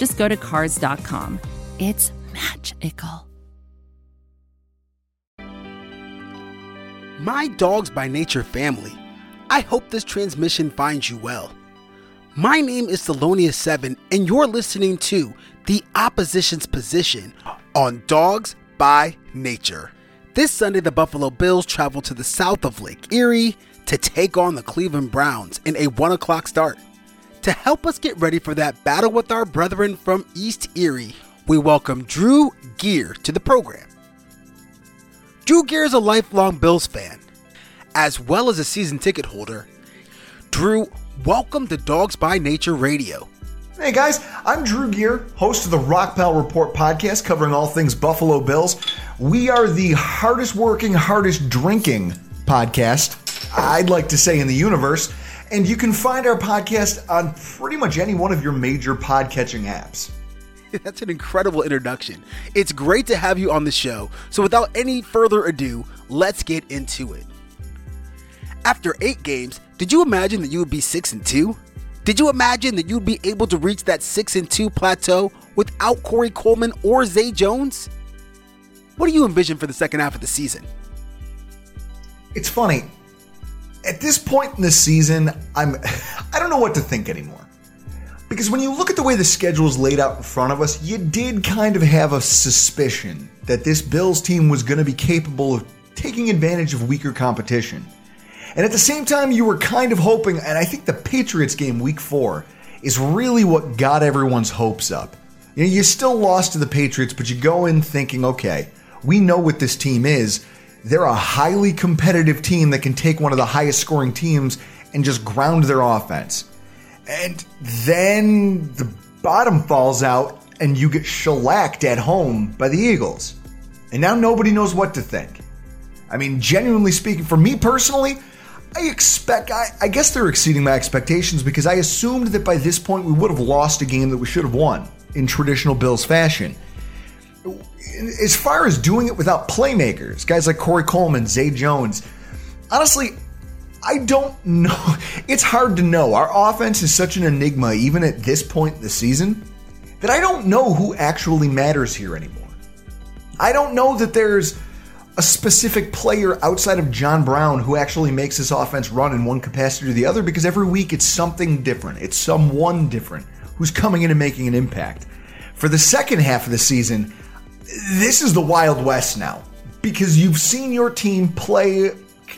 just go to Cars.com. It's magical. My Dawgs by Nature family, I hope this transmission finds you well. My name is Thelonious7, and you're listening to The Opposition's Position on Dawgs by Nature. This Sunday, the Buffalo Bills travel to the south of Lake Erie to take on the Cleveland Browns in a 1 o'clock start. To help us get ready for that battle with our brethren from East Erie, we welcome Drew Gier to the program. Drew Gier is a lifelong Bills fan, as well as a season ticket holder. Drew, welcome to Dawgs by Nature Radio. Hey guys, I'm Drew Gier, host of the Rockpile Report podcast covering all things Buffalo Bills. We are the hardest working, hardest drinking podcast, I'd like to say, in the universe. And you can find our podcast on pretty much any one of your major podcatching apps. That's an incredible introduction. It's great to have you on the show. So, without any further ado, let's get into it. After eight games, did you imagine that you would be six and two? Did you imagine that you'd be able to reach that six and two plateau without Corey Coleman or Zay Jones? What do you envision for the second half of the season? It's funny. At this point in the season, I'm I don't know what to think anymore. Because when you look at the way the schedule is laid out in front of us, you did kind of have a suspicion that this Bills team was going to be capable of taking advantage of weaker competition. And at the same time, you were kind of hoping, and I think the Patriots game week four is really what got everyone's hopes up. You know, you still lost to the Patriots, but you go in thinking, okay, we know what this team is. They're a highly competitive team that can take one of the highest scoring teams and just ground their offense. And then the bottom falls out and you get shellacked at home by the Eagles. And now nobody knows what to think. I mean, genuinely speaking, for me personally, I expect, I, I, guess they're exceeding my expectations because I assumed that by this point we would have lost a game that we should have won in traditional Bills fashion. As far as doing it without playmakers, guys like Corey Coleman, Zay Jones, honestly, I don't know. It's hard to know. Our offense is such an enigma, even at this point in the season, that I don't know who actually matters here anymore. I don't know that there's a specific player outside of John Brown who actually makes this offense run in one capacity or the other because every week it's something different. It's someone different who's coming in and making an impact. For the second half of the season, this is the Wild West now because you've seen your team play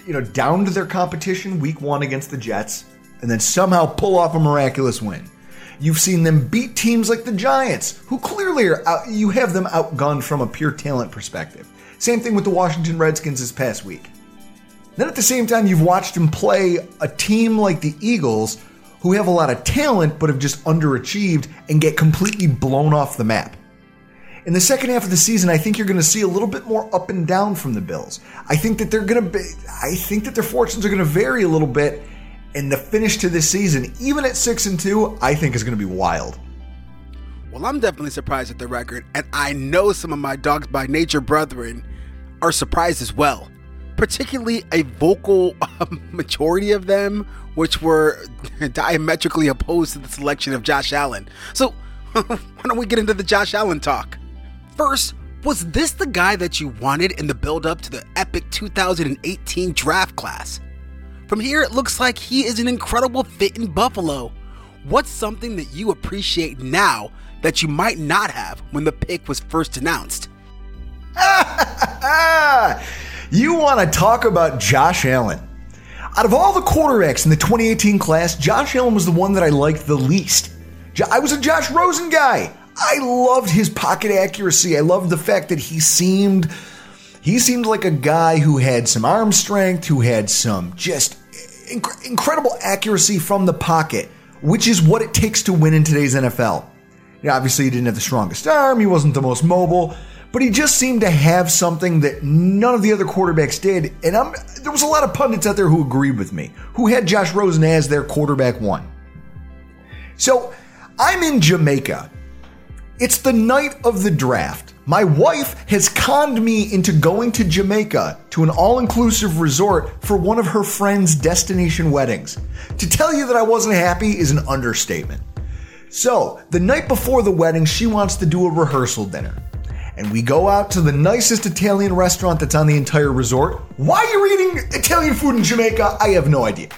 you know, down to their competition week one against the Jets, and then somehow pull off a miraculous win. You've seen them beat teams like the Giants, who clearly are out, you have them outgunned from a pure talent perspective. Same thing with the Washington Redskins this past week. Then at the same time, you've watched them play a team like the Eagles, who have a lot of talent but have just underachieved and get completely blown off the map. In the second half of the season, I think you're going to see a little bit more up and down from the Bills. I think that they're going to be, I think that their fortunes are going to vary a little bit. And the finish to this season, even at six and two, I think is going to be wild. Well, I'm definitely surprised at the record, and I know some of my dawgs by nature brethren are surprised as well. Particularly a vocal majority of them, which were diametrically opposed to the selection of Josh Allen. So, why don't we get into the Josh Allen talk? First, was this the guy that you wanted in the build up to the epic 2018 draft class? From here, it looks like he is an incredible fit in Buffalo. What's something that you appreciate now that you might not have when the pick was first announced? you want to talk about Josh Allen? Out of all the quarterbacks in the 2018 class, Josh Allen was the one that I liked the least. I was a Josh Rosen guy. I loved his pocket accuracy. I loved the fact that he seemed he seemed like a guy who had some arm strength, who had some just inc- incredible accuracy from the pocket, which is what it takes to win in today's NFL. Know, obviously, he didn't have the strongest arm, he wasn't the most mobile, but he just seemed to have something that none of the other quarterbacks did. And I'm, there was a lot of pundits out there who agreed with me, who had Josh Rosen as their quarterback one. So I'm in Jamaica. It's the night of the draft. My wife has conned me into going to Jamaica to an all inclusive resort for one of her friend's destination weddings. To tell you that I wasn't happy is an understatement. So, the night before the wedding, she wants to do a rehearsal dinner. And we go out to the nicest Italian restaurant that's on the entire resort. Why you're you eating Italian food in Jamaica? I have no idea.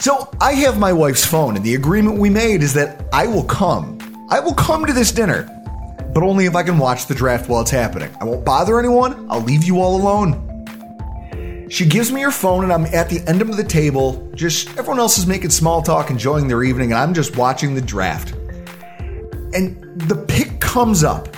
So, I have my wife's phone, and the agreement we made is that I will come. I will come to this dinner but only if I can watch the draft while it's happening. I won't bother anyone, I'll leave you all alone. She gives me her phone, and I'm at the end of the table. Just everyone else is making small talk, enjoying their evening, and I'm just watching the draft. And the pick comes up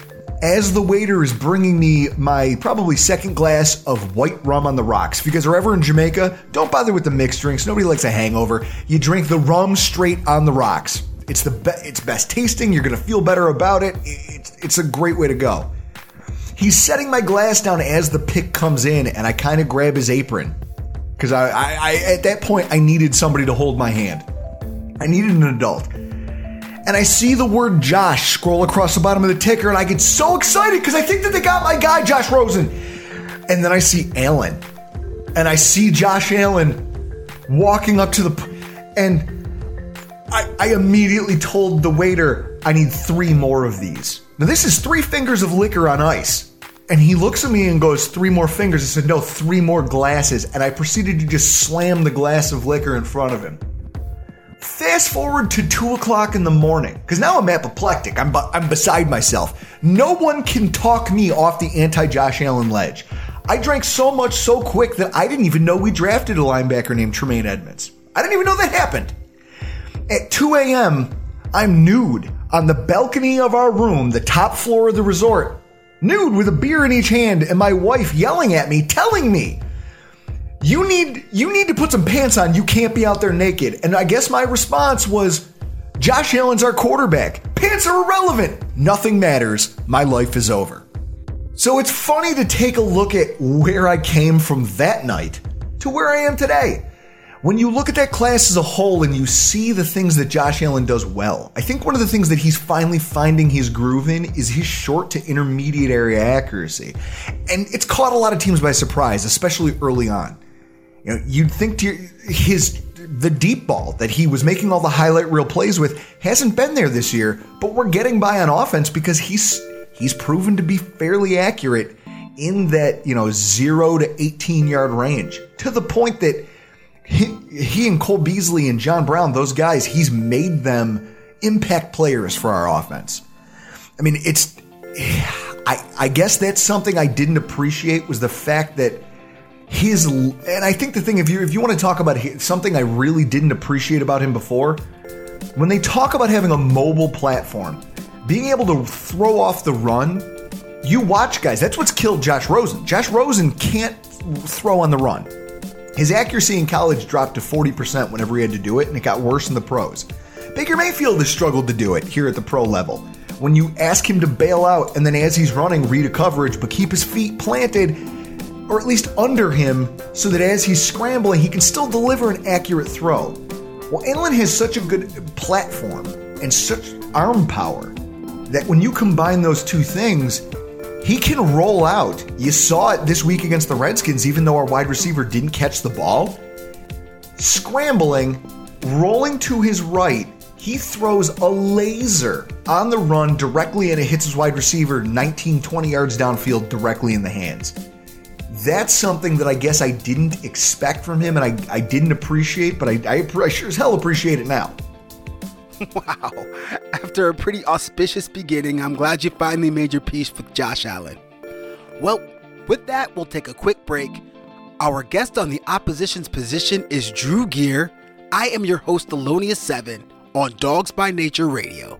as the waiter is bringing me my probably second glass of white rum on the rocks. If you guys are ever in Jamaica, don't bother with the mixed drinks. Nobody likes a hangover. You drink the rum straight on the rocks. It's the be- it's best tasting. You're gonna feel better about it. It's it's a great way to go. He's setting my glass down as the pick comes in, and I kind of grab his apron because I, I, I at that point I needed somebody to hold my hand. I needed an adult. And I see the word Josh scroll across the bottom of the ticker, and I get so excited because I think that they got my guy, Josh Rosen. And then I see Allen, and I see Josh Allen walking up to the, and I, I immediately told the waiter, I need three more of these. Now, this is three fingers of liquor on ice. And he looks at me and goes, Three more fingers. I said, No, three more glasses. And I proceeded to just slam the glass of liquor in front of him. Fast forward to two o'clock in the morning, because now I'm apoplectic. I'm, I'm beside myself. No one can talk me off the anti Josh Allen ledge. I drank so much so quick that I didn't even know we drafted a linebacker named Tremaine Edmunds. I didn't even know that happened. At 2 a.m., I'm nude on the balcony of our room, the top floor of the resort, nude with a beer in each hand, and my wife yelling at me, telling me, "You need you need to put some pants on. You can't be out there naked." And I guess my response was, "Josh Allen's our quarterback. Pants are irrelevant. Nothing matters. My life is over." So it's funny to take a look at where I came from that night to where I am today when you look at that class as a whole and you see the things that Josh Allen does well, I think one of the things that he's finally finding his groove in is his short to intermediate area accuracy. And it's caught a lot of teams by surprise, especially early on. You know, you'd think to his the deep ball that he was making all the highlight reel plays with hasn't been there this year, but we're getting by on offense because he's he's proven to be fairly accurate in that, you know, 0 to 18 yard range to the point that he, and Cole Beasley and John Brown, those guys, he's made them impact players for our offense. I mean, it's I, I guess that's something I didn't appreciate was the fact that his and I think the thing if you if you want to talk about something I really didn't appreciate about him before, when they talk about having a mobile platform, being able to throw off the run, you watch guys. That's what's killed Josh Rosen. Josh Rosen can't throw on the run. His accuracy in college dropped to 40% whenever he had to do it, and it got worse in the pros. Baker Mayfield has struggled to do it here at the pro level. When you ask him to bail out and then as he's running, read a coverage, but keep his feet planted, or at least under him, so that as he's scrambling, he can still deliver an accurate throw. Well, Allen has such a good platform and such arm power that when you combine those two things, he can roll out. You saw it this week against the Redskins, even though our wide receiver didn't catch the ball. Scrambling, rolling to his right, he throws a laser on the run directly and it hits his wide receiver 19, 20 yards downfield directly in the hands. That's something that I guess I didn't expect from him and I, I didn't appreciate, but I, I, I sure as hell appreciate it now. Wow. After a pretty auspicious beginning, I'm glad you finally made your peace with Josh Allen. Well, with that, we'll take a quick break. Our guest on the opposition's position is Drew Gier. I am your host, Thelonious7, on Dawgs by Nature Radio.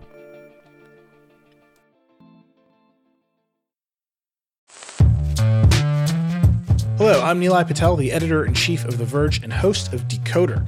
Hello, I'm Nilay Patel, the editor in chief of The Verge and host of Decoder,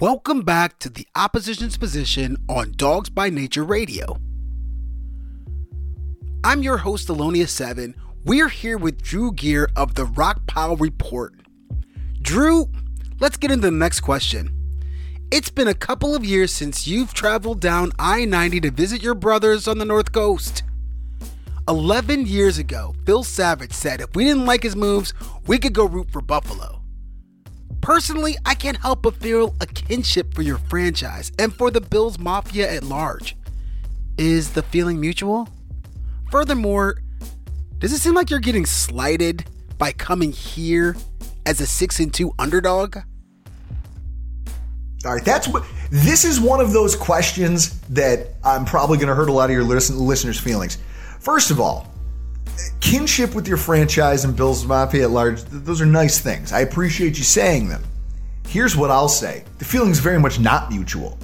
Welcome back to the Opposition's Position on Dawgs by Nature Radio. I'm your host, Thelonious7. We're here with Drew Gier of the Rockpile Report. Drew, let's get into the next question. It's been a couple of years since you've traveled down I 90 to visit your brothers on the North Coast. 11 years ago, Phil Savage said if we didn't like his moves, we could go root for Buffalo. Personally, I can't help but feel a kinship for your franchise and for the Bills Mafia at large. Is the feeling mutual? Furthermore, does it seem like you're getting slighted by coming here as a 6 and 2 underdog? All right, that's what this is one of those questions that I'm probably going to hurt a lot of your listen, listeners' feelings. First of all, kinship with your franchise and Bills Mafia at large, those are nice things. I appreciate you saying them. Here's what I'll say the feeling's very much not mutual.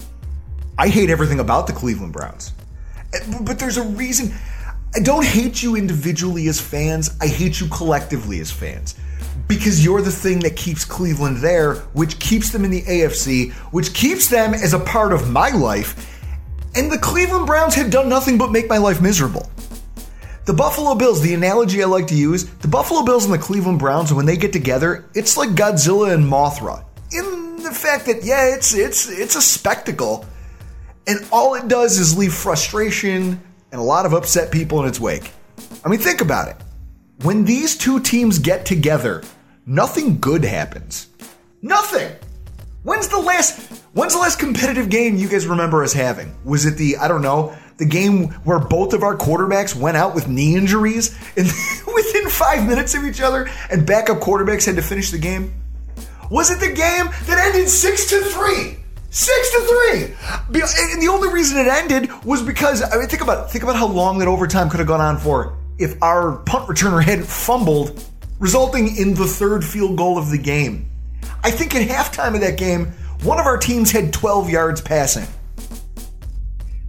I hate everything about the Cleveland Browns. Eh, but there's a reason. I don't hate you individually as fans, I hate you collectively as fans. Because you're the thing that keeps Cleveland there, which keeps them in the AFC, which keeps them as a part of my life. And the Cleveland Browns have done nothing but make my life miserable. The Buffalo Bills, the analogy I like to use, the Buffalo Bills and the Cleveland Browns, when they get together, it's like Godzilla and Mothra. In the fact that, yeah, it's it's it's a spectacle. And all it does is leave frustration and a lot of upset people in its wake. I mean, think about it. When these two teams get together, nothing good happens. Nothing. When's the last when's the last competitive game you guys remember us having? Was it the I don't know, the game where both of our quarterbacks went out with knee injuries within 5 minutes of each other and backup quarterbacks had to finish the game? Was it the game that ended 6 to 3? Six to three, and the only reason it ended was because I mean, think about think about how long that overtime could have gone on for if our punt returner hadn't fumbled, resulting in the third field goal of the game. I think at halftime of that game, one of our teams had 12 yards passing.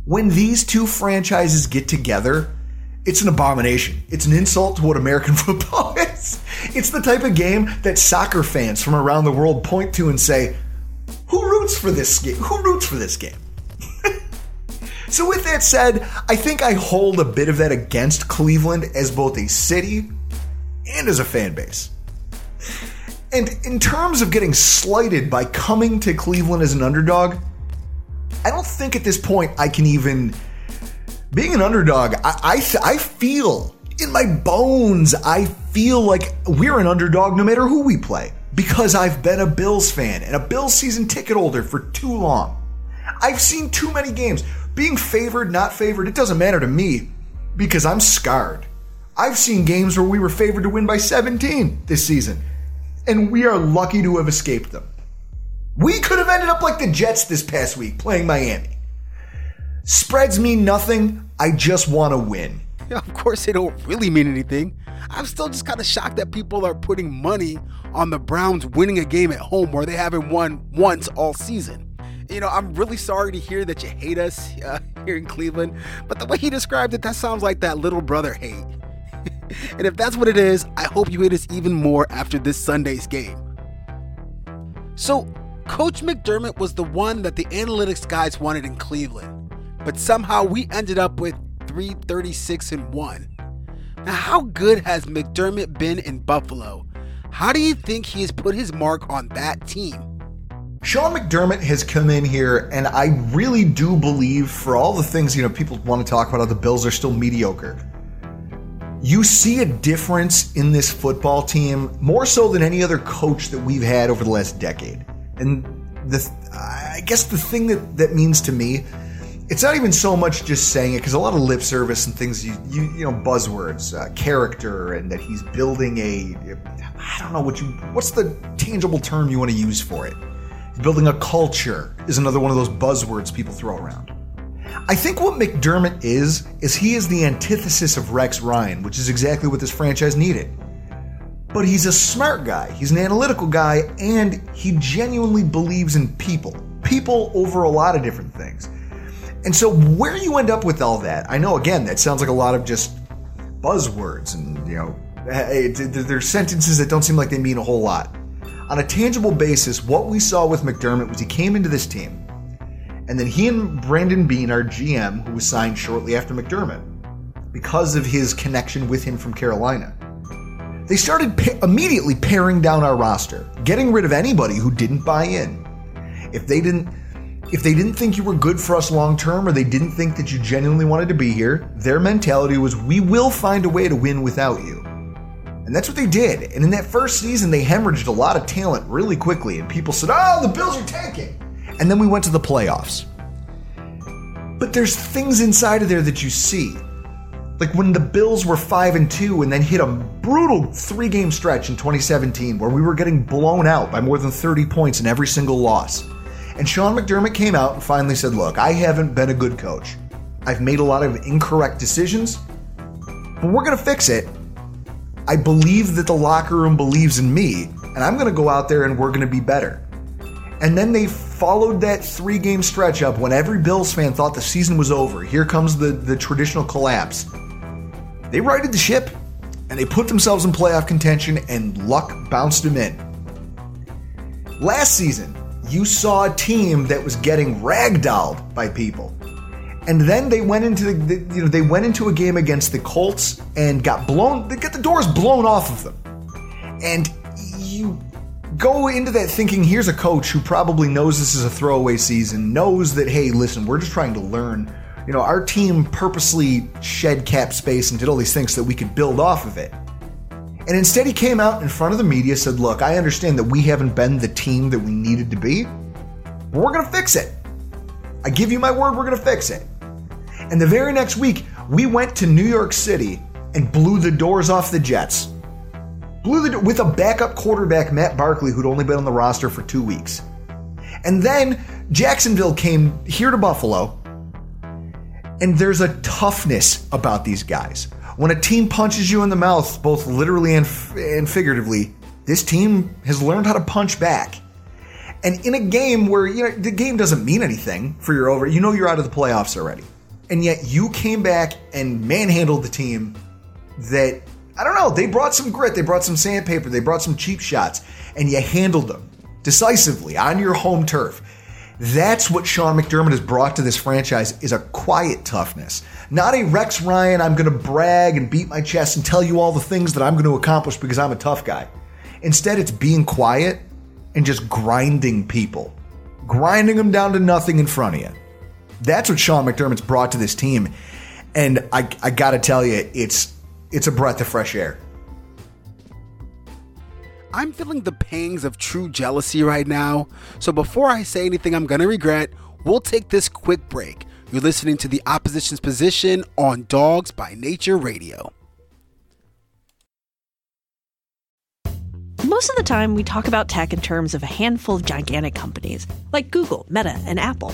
When these two franchises get together, it's an abomination. It's an insult to what American football is. It's the type of game that soccer fans from around the world point to and say, who roots for this game? Who roots for this game? so, with that said, I think I hold a bit of that against Cleveland as both a city and as a fan base. And in terms of getting slighted by coming to Cleveland as an underdog, I don't think at this point I can even. Being an underdog, I, I, I feel in my bones, I feel like we're an underdog no matter who we play because I've been a Bills fan and a Bills season ticket holder for too long. I've seen too many games. Being favored, not favored, it doesn't matter to me because I'm scarred. I've seen games where we were favored to win by 17 this season, and we are lucky to have escaped them. We could have ended up like the Jets this past week playing Miami. Spreads mean nothing. I just want to win. Yeah, of course, they don't really mean anything. I'm still just kind of shocked that people are putting money on the Browns winning a game at home where they haven't won once all season. You know, I'm really sorry to hear that you hate us uh, here in Cleveland, but the way he described it, that sounds like that little brother hate. and if that's what it is, I hope you hate us even more after this Sunday's game. So, Coach McDermott was the one that the analytics guys wanted in Cleveland, but somehow we ended up with 336 and 1. Now, how good has McDermott been in Buffalo? How do you think he has put his mark on that team? Sean McDermott has come in here, and I really do believe, for all the things you know people want to talk about, how the Bills are still mediocre. you see a difference in this football team more so than any other coach that we've had over the last decade. And the I guess the thing that that means to me, it's not even so much just saying it because a lot of lip service and things you you, you know buzzwords, uh, character, and that he's building a I don't know what you what's the tangible term you want to use for it. Building a culture is another one of those buzzwords people throw around. I think what McDermott is, is he is the antithesis of Rex Ryan, which is exactly what this franchise needed. But he's a smart guy, he's an analytical guy, and he genuinely believes in people. People over a lot of different things. And so, where you end up with all that, I know again, that sounds like a lot of just buzzwords and, you know, eh, there's sentences that don't seem like they mean a whole lot. On a tangible basis, what we saw with McDermott was he came into this team and then he and Brandon Beane, our GM, who was signed shortly after McDermott, because of his connection with him from Carolina, they started pa- immediately paring down our roster, getting rid of anybody who didn't buy in. If they didn't if they didn't think you were good for us long term or they didn't think that you genuinely wanted to be here, their mentality was we will find a way to win without you. And that's what they did. And in that first season, they hemorrhaged a lot of talent really quickly. And people said, oh, the Bills are tanking and then we went to the playoffs. But there's things inside of there that you see. Like when the Bills were 5 and 2 and then hit a brutal 3-game stretch in 2017 where we were getting blown out by more than 30 points in every single loss. And Sean McDermott came out and finally said, "Look, I haven't been a good coach. I've made a lot of incorrect decisions, but we're going to fix it. I believe that the locker room believes in me, and I'm going to go out there and we're going to be better." And then they followed that three game stretch up when every Bills fan thought the season was over. Here comes the, the traditional collapse. They righted the ship and they put themselves in playoff contention, and luck bounced them in. Last season, you saw a team that was getting ragdolled by people. And then they went into the, you know they went into a game against the Colts and got blown they got the doors blown off of them. And you go into that thinking here's a coach who probably knows this is a throwaway season, knows that, hey, listen, we're just trying to learn. You know, our team purposely shed cap space and did all these things so that we could build off of it. And instead, he came out in front of the media, said, Look, I understand that we haven't been the team that we needed to be, we're going to fix it. I give you my word, we're going to fix it. And the very next week, we went to New York City and blew the doors off the Jets blew the with a backup quarterback Matt Barkley who'd only been on the roster for 2 weeks. And then Jacksonville came here to Buffalo. And there's a toughness about these guys. When a team punches you in the mouth, both literally and, and figuratively, this team has learned how to punch back. And in a game where you know the game doesn't mean anything for your over, you know you're out of the playoffs already. And yet you came back and manhandled the team that I don't know. They brought some grit. They brought some sandpaper. They brought some cheap shots, and you handled them decisively on your home turf. That's what Sean McDermott has brought to this franchise is a quiet toughness. Not a Rex Ryan, I'm going to brag and beat my chest and tell you all the things that I'm going to accomplish because I'm a tough guy. Instead, it's being quiet and just grinding people, grinding them down to nothing in front of you. That's what Sean McDermott's brought to this team. And I, I got to tell you, it's it's a breath of fresh air. I'm feeling the pangs of true jealousy right now, so before I say anything I'm gonna regret, we'll take this quick break. You're listening to the opposition's position on Dawgs by Nature Radio. Most of the time, we talk about tech in terms of a handful of gigantic companies like Google, Meta, and Apple.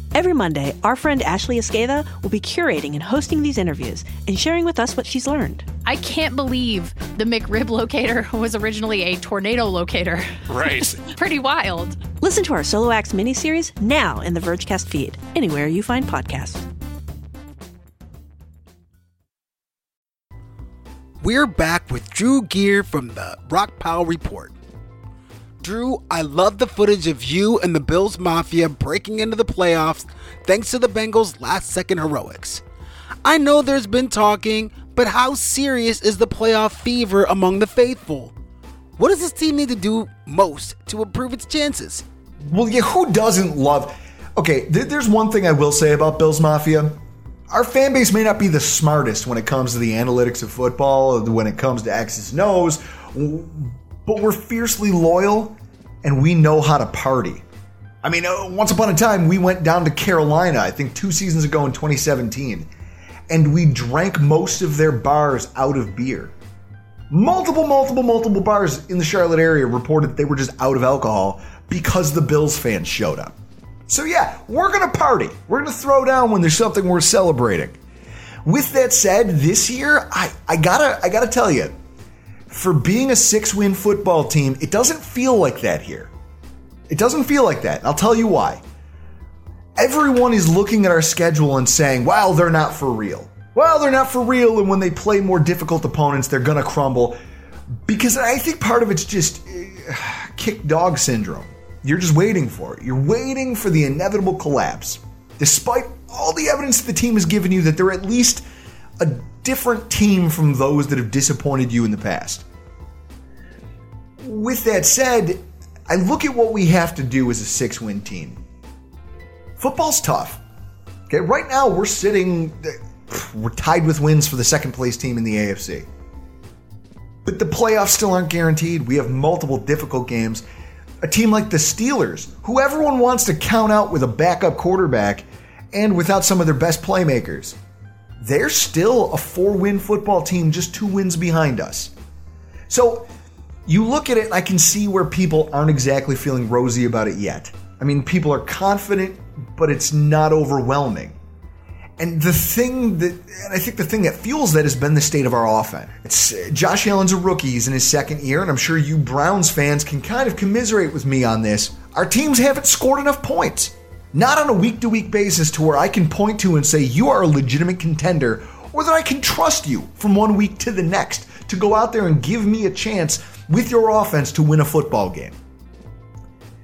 Every Monday, our friend Ashley Esqueda will be curating and hosting these interviews and sharing with us what she's learned. I can't believe the McRib locator was originally a tornado locator. Right. Pretty wild. Listen to our Solo Acts miniseries now in the Vergecast feed, anywhere you find podcasts. we're back with Drew Gier from the Rockpile Report. Drew, I love the footage of you and the Bills Mafia breaking into the playoffs thanks to the Bengals' last second heroics. I know there's been talking, but how serious is the playoff fever among the faithful? What does this team need to do most to improve its chances? Well, yeah, who doesn't love. Okay, th- there's one thing I will say about Bills Mafia. Our fan base may not be the smartest when it comes to the analytics of football, when it comes to X's and O's, but we're fiercely loyal and we know how to party. I mean, uh, once upon a time, we went down to Carolina, I think two seasons ago in 2017, and we drank most of their bars out of beer. Multiple, multiple, multiple bars in the Charlotte area reported they were just out of alcohol because the Bills fans showed up. So, yeah, we're going to party. We're going to throw down when there's something worth celebrating. With that said, this year, I, I gotta I gotta tell you, for being a six win football team, it doesn't feel like that here. It doesn't feel like that. I'll tell you why. Everyone is looking at our schedule and saying, well, they're not for real. Well, they're not for real, and when they play more difficult opponents, they're gonna crumble. Because I think part of it's just uh, kick dog syndrome. You're just waiting for it. You're waiting for the inevitable collapse. Despite all the evidence the team has given you that they're at least a different team from those that have disappointed you in the past. With that said, I look at what we have to do as a six win team. Football's tough. Okay, right now we're sitting, we're tied with wins for the second place team in the AFC. But the playoffs still aren't guaranteed. We have multiple difficult games. A team like the Steelers, who everyone wants to count out with a backup quarterback and without some of their best playmakers, they're still a four win football team, just two wins behind us. So you look at it, I can see where people aren't exactly feeling rosy about it yet. I mean, people are confident, but it's not overwhelming. And the thing that, and I think the thing that fuels that has been the state of our offense. It's uh, Josh Allen's a rookie, he's in his second year, and I'm sure you Browns fans can kind of commiserate with me on this. Our teams haven't scored enough points. Not on a week to week basis to where I can point to and say you are a legitimate contender, or that I can trust you from one week to the next to go out there and give me a chance with your offense to win a football game.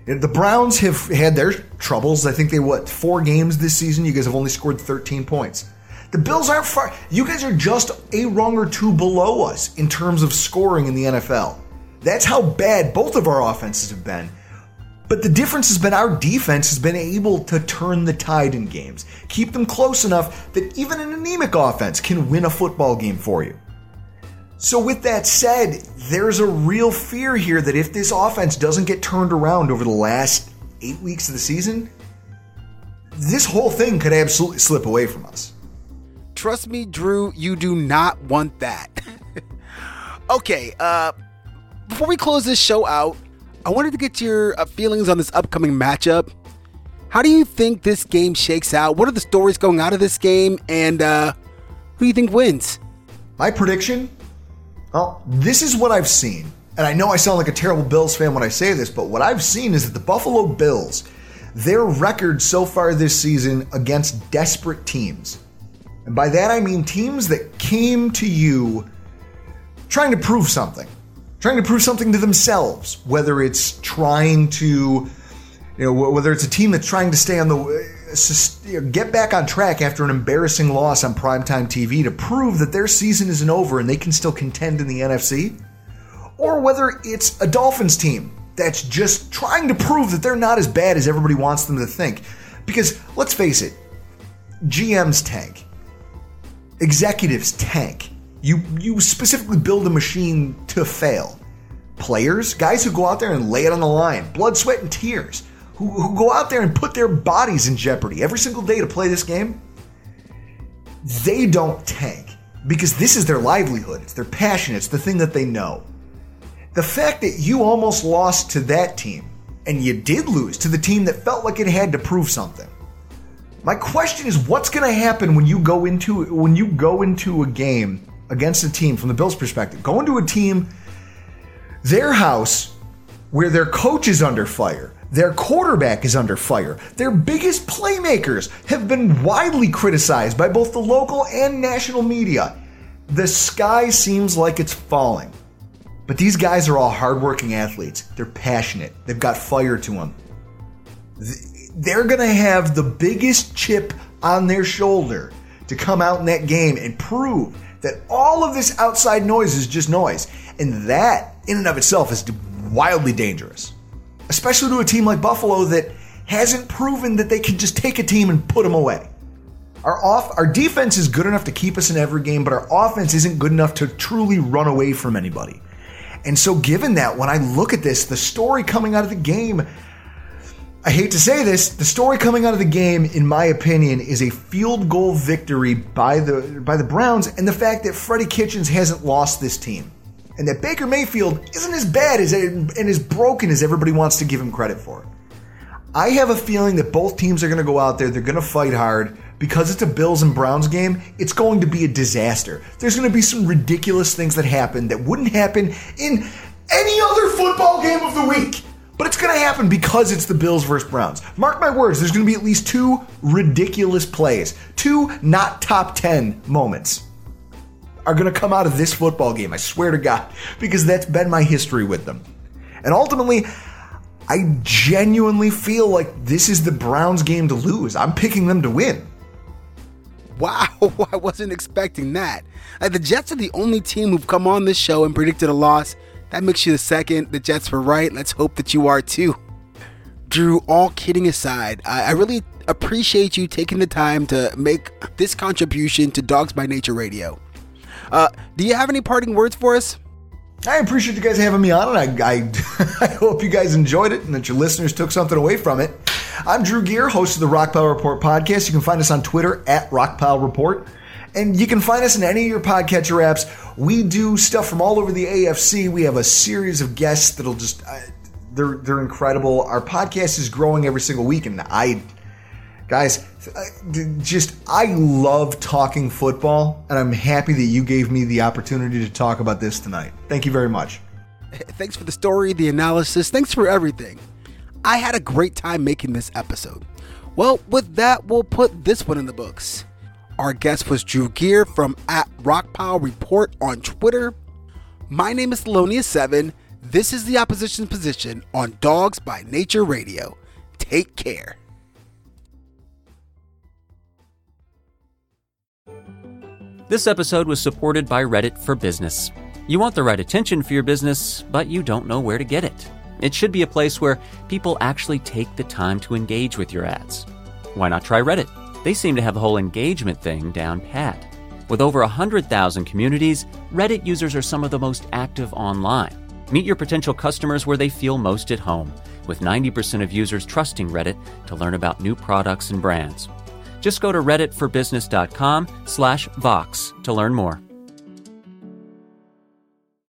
The Browns have had their troubles. I think they what four games this season. You guys have only scored 13 points. The Bills aren't far. You guys are just a rung or two below us in terms of scoring in the NFL. That's how bad both of our offenses have been. But the difference has been our defense has been able to turn the tide in games, keep them close enough that even an anemic offense can win a football game for you. So, with that said, there's a real fear here that if this offense doesn't get turned around over the last eight weeks of the season, this whole thing could absolutely slip away from us. Trust me, Drew, you do not want that. okay, uh, before we close this show out, I wanted to get your uh, feelings on this upcoming matchup. How do you think this game shakes out? What are the stories going out of this game? And uh, who do you think wins? My prediction? Well, this is what I've seen. And I know I sound like a terrible Bills fan when I say this, but what I've seen is that the Buffalo Bills, their record so far this season against desperate teams, and by that I mean teams that came to you trying to prove something trying to prove something to themselves, whether it's trying to, you know, whether it's a team that's trying to stay on the, get back on track after an embarrassing loss on primetime TV to prove that their season isn't over and they can still contend in the NFC, or whether it's a Dolphins team that's just trying to prove that they're not as bad as everybody wants them to think. Because let's face it, GMs tank, executives tank you you specifically build a machine to fail. Players, guys who go out there and lay it on the line, blood, sweat, and tears, who, who go out there and put their bodies in jeopardy every single day to play this game, they don't tank because this is their livelihood. It's their passion. It's the thing that they know. The fact that you almost lost to that team and you did lose to the team that felt like it had to prove something. My question is what's going to happen when you go into when you go into a game against a team from the Bills' perspective, going to a team, their house, where their coach is under fire, their quarterback is under fire, their biggest playmakers have been widely criticized by both the local and national media. The sky seems like it's falling. But these guys are all hardworking athletes. They're passionate. They've got fire to them. They're going to have the biggest chip on their shoulder to come out in that game and prove that all of this outside noise is just noise. And that, in and of itself, is wildly dangerous. Especially to a team like Buffalo that hasn't proven that they can just take a team and put them away. Our off our defense is good enough to keep us in every game, but our offense isn't good enough to truly run away from anybody. And so given that, when I look at this, the story coming out of the game, I hate to say this, the story coming out of the game, in my opinion, is a field goal victory by the by the Browns, and the fact that Freddie Kitchens hasn't lost this team, and that Baker Mayfield isn't as bad as and as broken as everybody wants to give him credit for. I have a feeling that both teams are going to go out there, they're going to fight hard. Because it's a Bills and Browns game, it's going to be a disaster. There's going to be some ridiculous things that happen that wouldn't happen in any other football game of the week. But it's going to happen because it's the Bills versus Browns. Mark my words, there's going to be at least two ridiculous plays, two not top 10 moments are going to come out of this football game. I swear to God, because that's been my history with them. And ultimately, I genuinely feel like this is the Browns game to lose. I'm picking them to win. Wow, I wasn't expecting that. Like the Jets are the only team who've come on this show and predicted a loss. That makes you the second. The Jets were right. Let's hope that you are too. Drew, all kidding aside, I, I really appreciate you taking the time to make this contribution to Dawgs by Nature Radio. Uh, do you have any parting words for us? I appreciate you guys having me on, and I, I, I, hope you guys enjoyed it and that your listeners took something away from it. I'm Drew Gier, host of the Rockpile Report podcast. You can find us on Twitter at Rockpile Report, and you can find us in any of your podcatcher apps. We do stuff from all over the AFC. We have a series of guests that'll just uh, they're they're incredible. Our podcast is growing every single week, and I guys just i love talking football and i'm happy that you gave me the opportunity to talk about this tonight thank you very much thanks for the story the analysis thanks for everything i had a great time making this episode well with that we'll put this one in the books our guest was drew gier from at rockpile report on twitter my name is Thelonious7 this is the opposition's position on dawgs by nature radio take care This episode was supported by Reddit for Business. You want the right attention for your business, but you don't know where to get it. It should be a place where people actually take the time to engage with your ads. Why not try Reddit? They seem to have the whole engagement thing down pat. With over 100,000 communities, Reddit users are some of the most active online. Meet your potential customers where they feel most at home, with 90% of users trusting Reddit to learn about new products and brands. Just go to redditforbusiness.com slash Vox to learn more.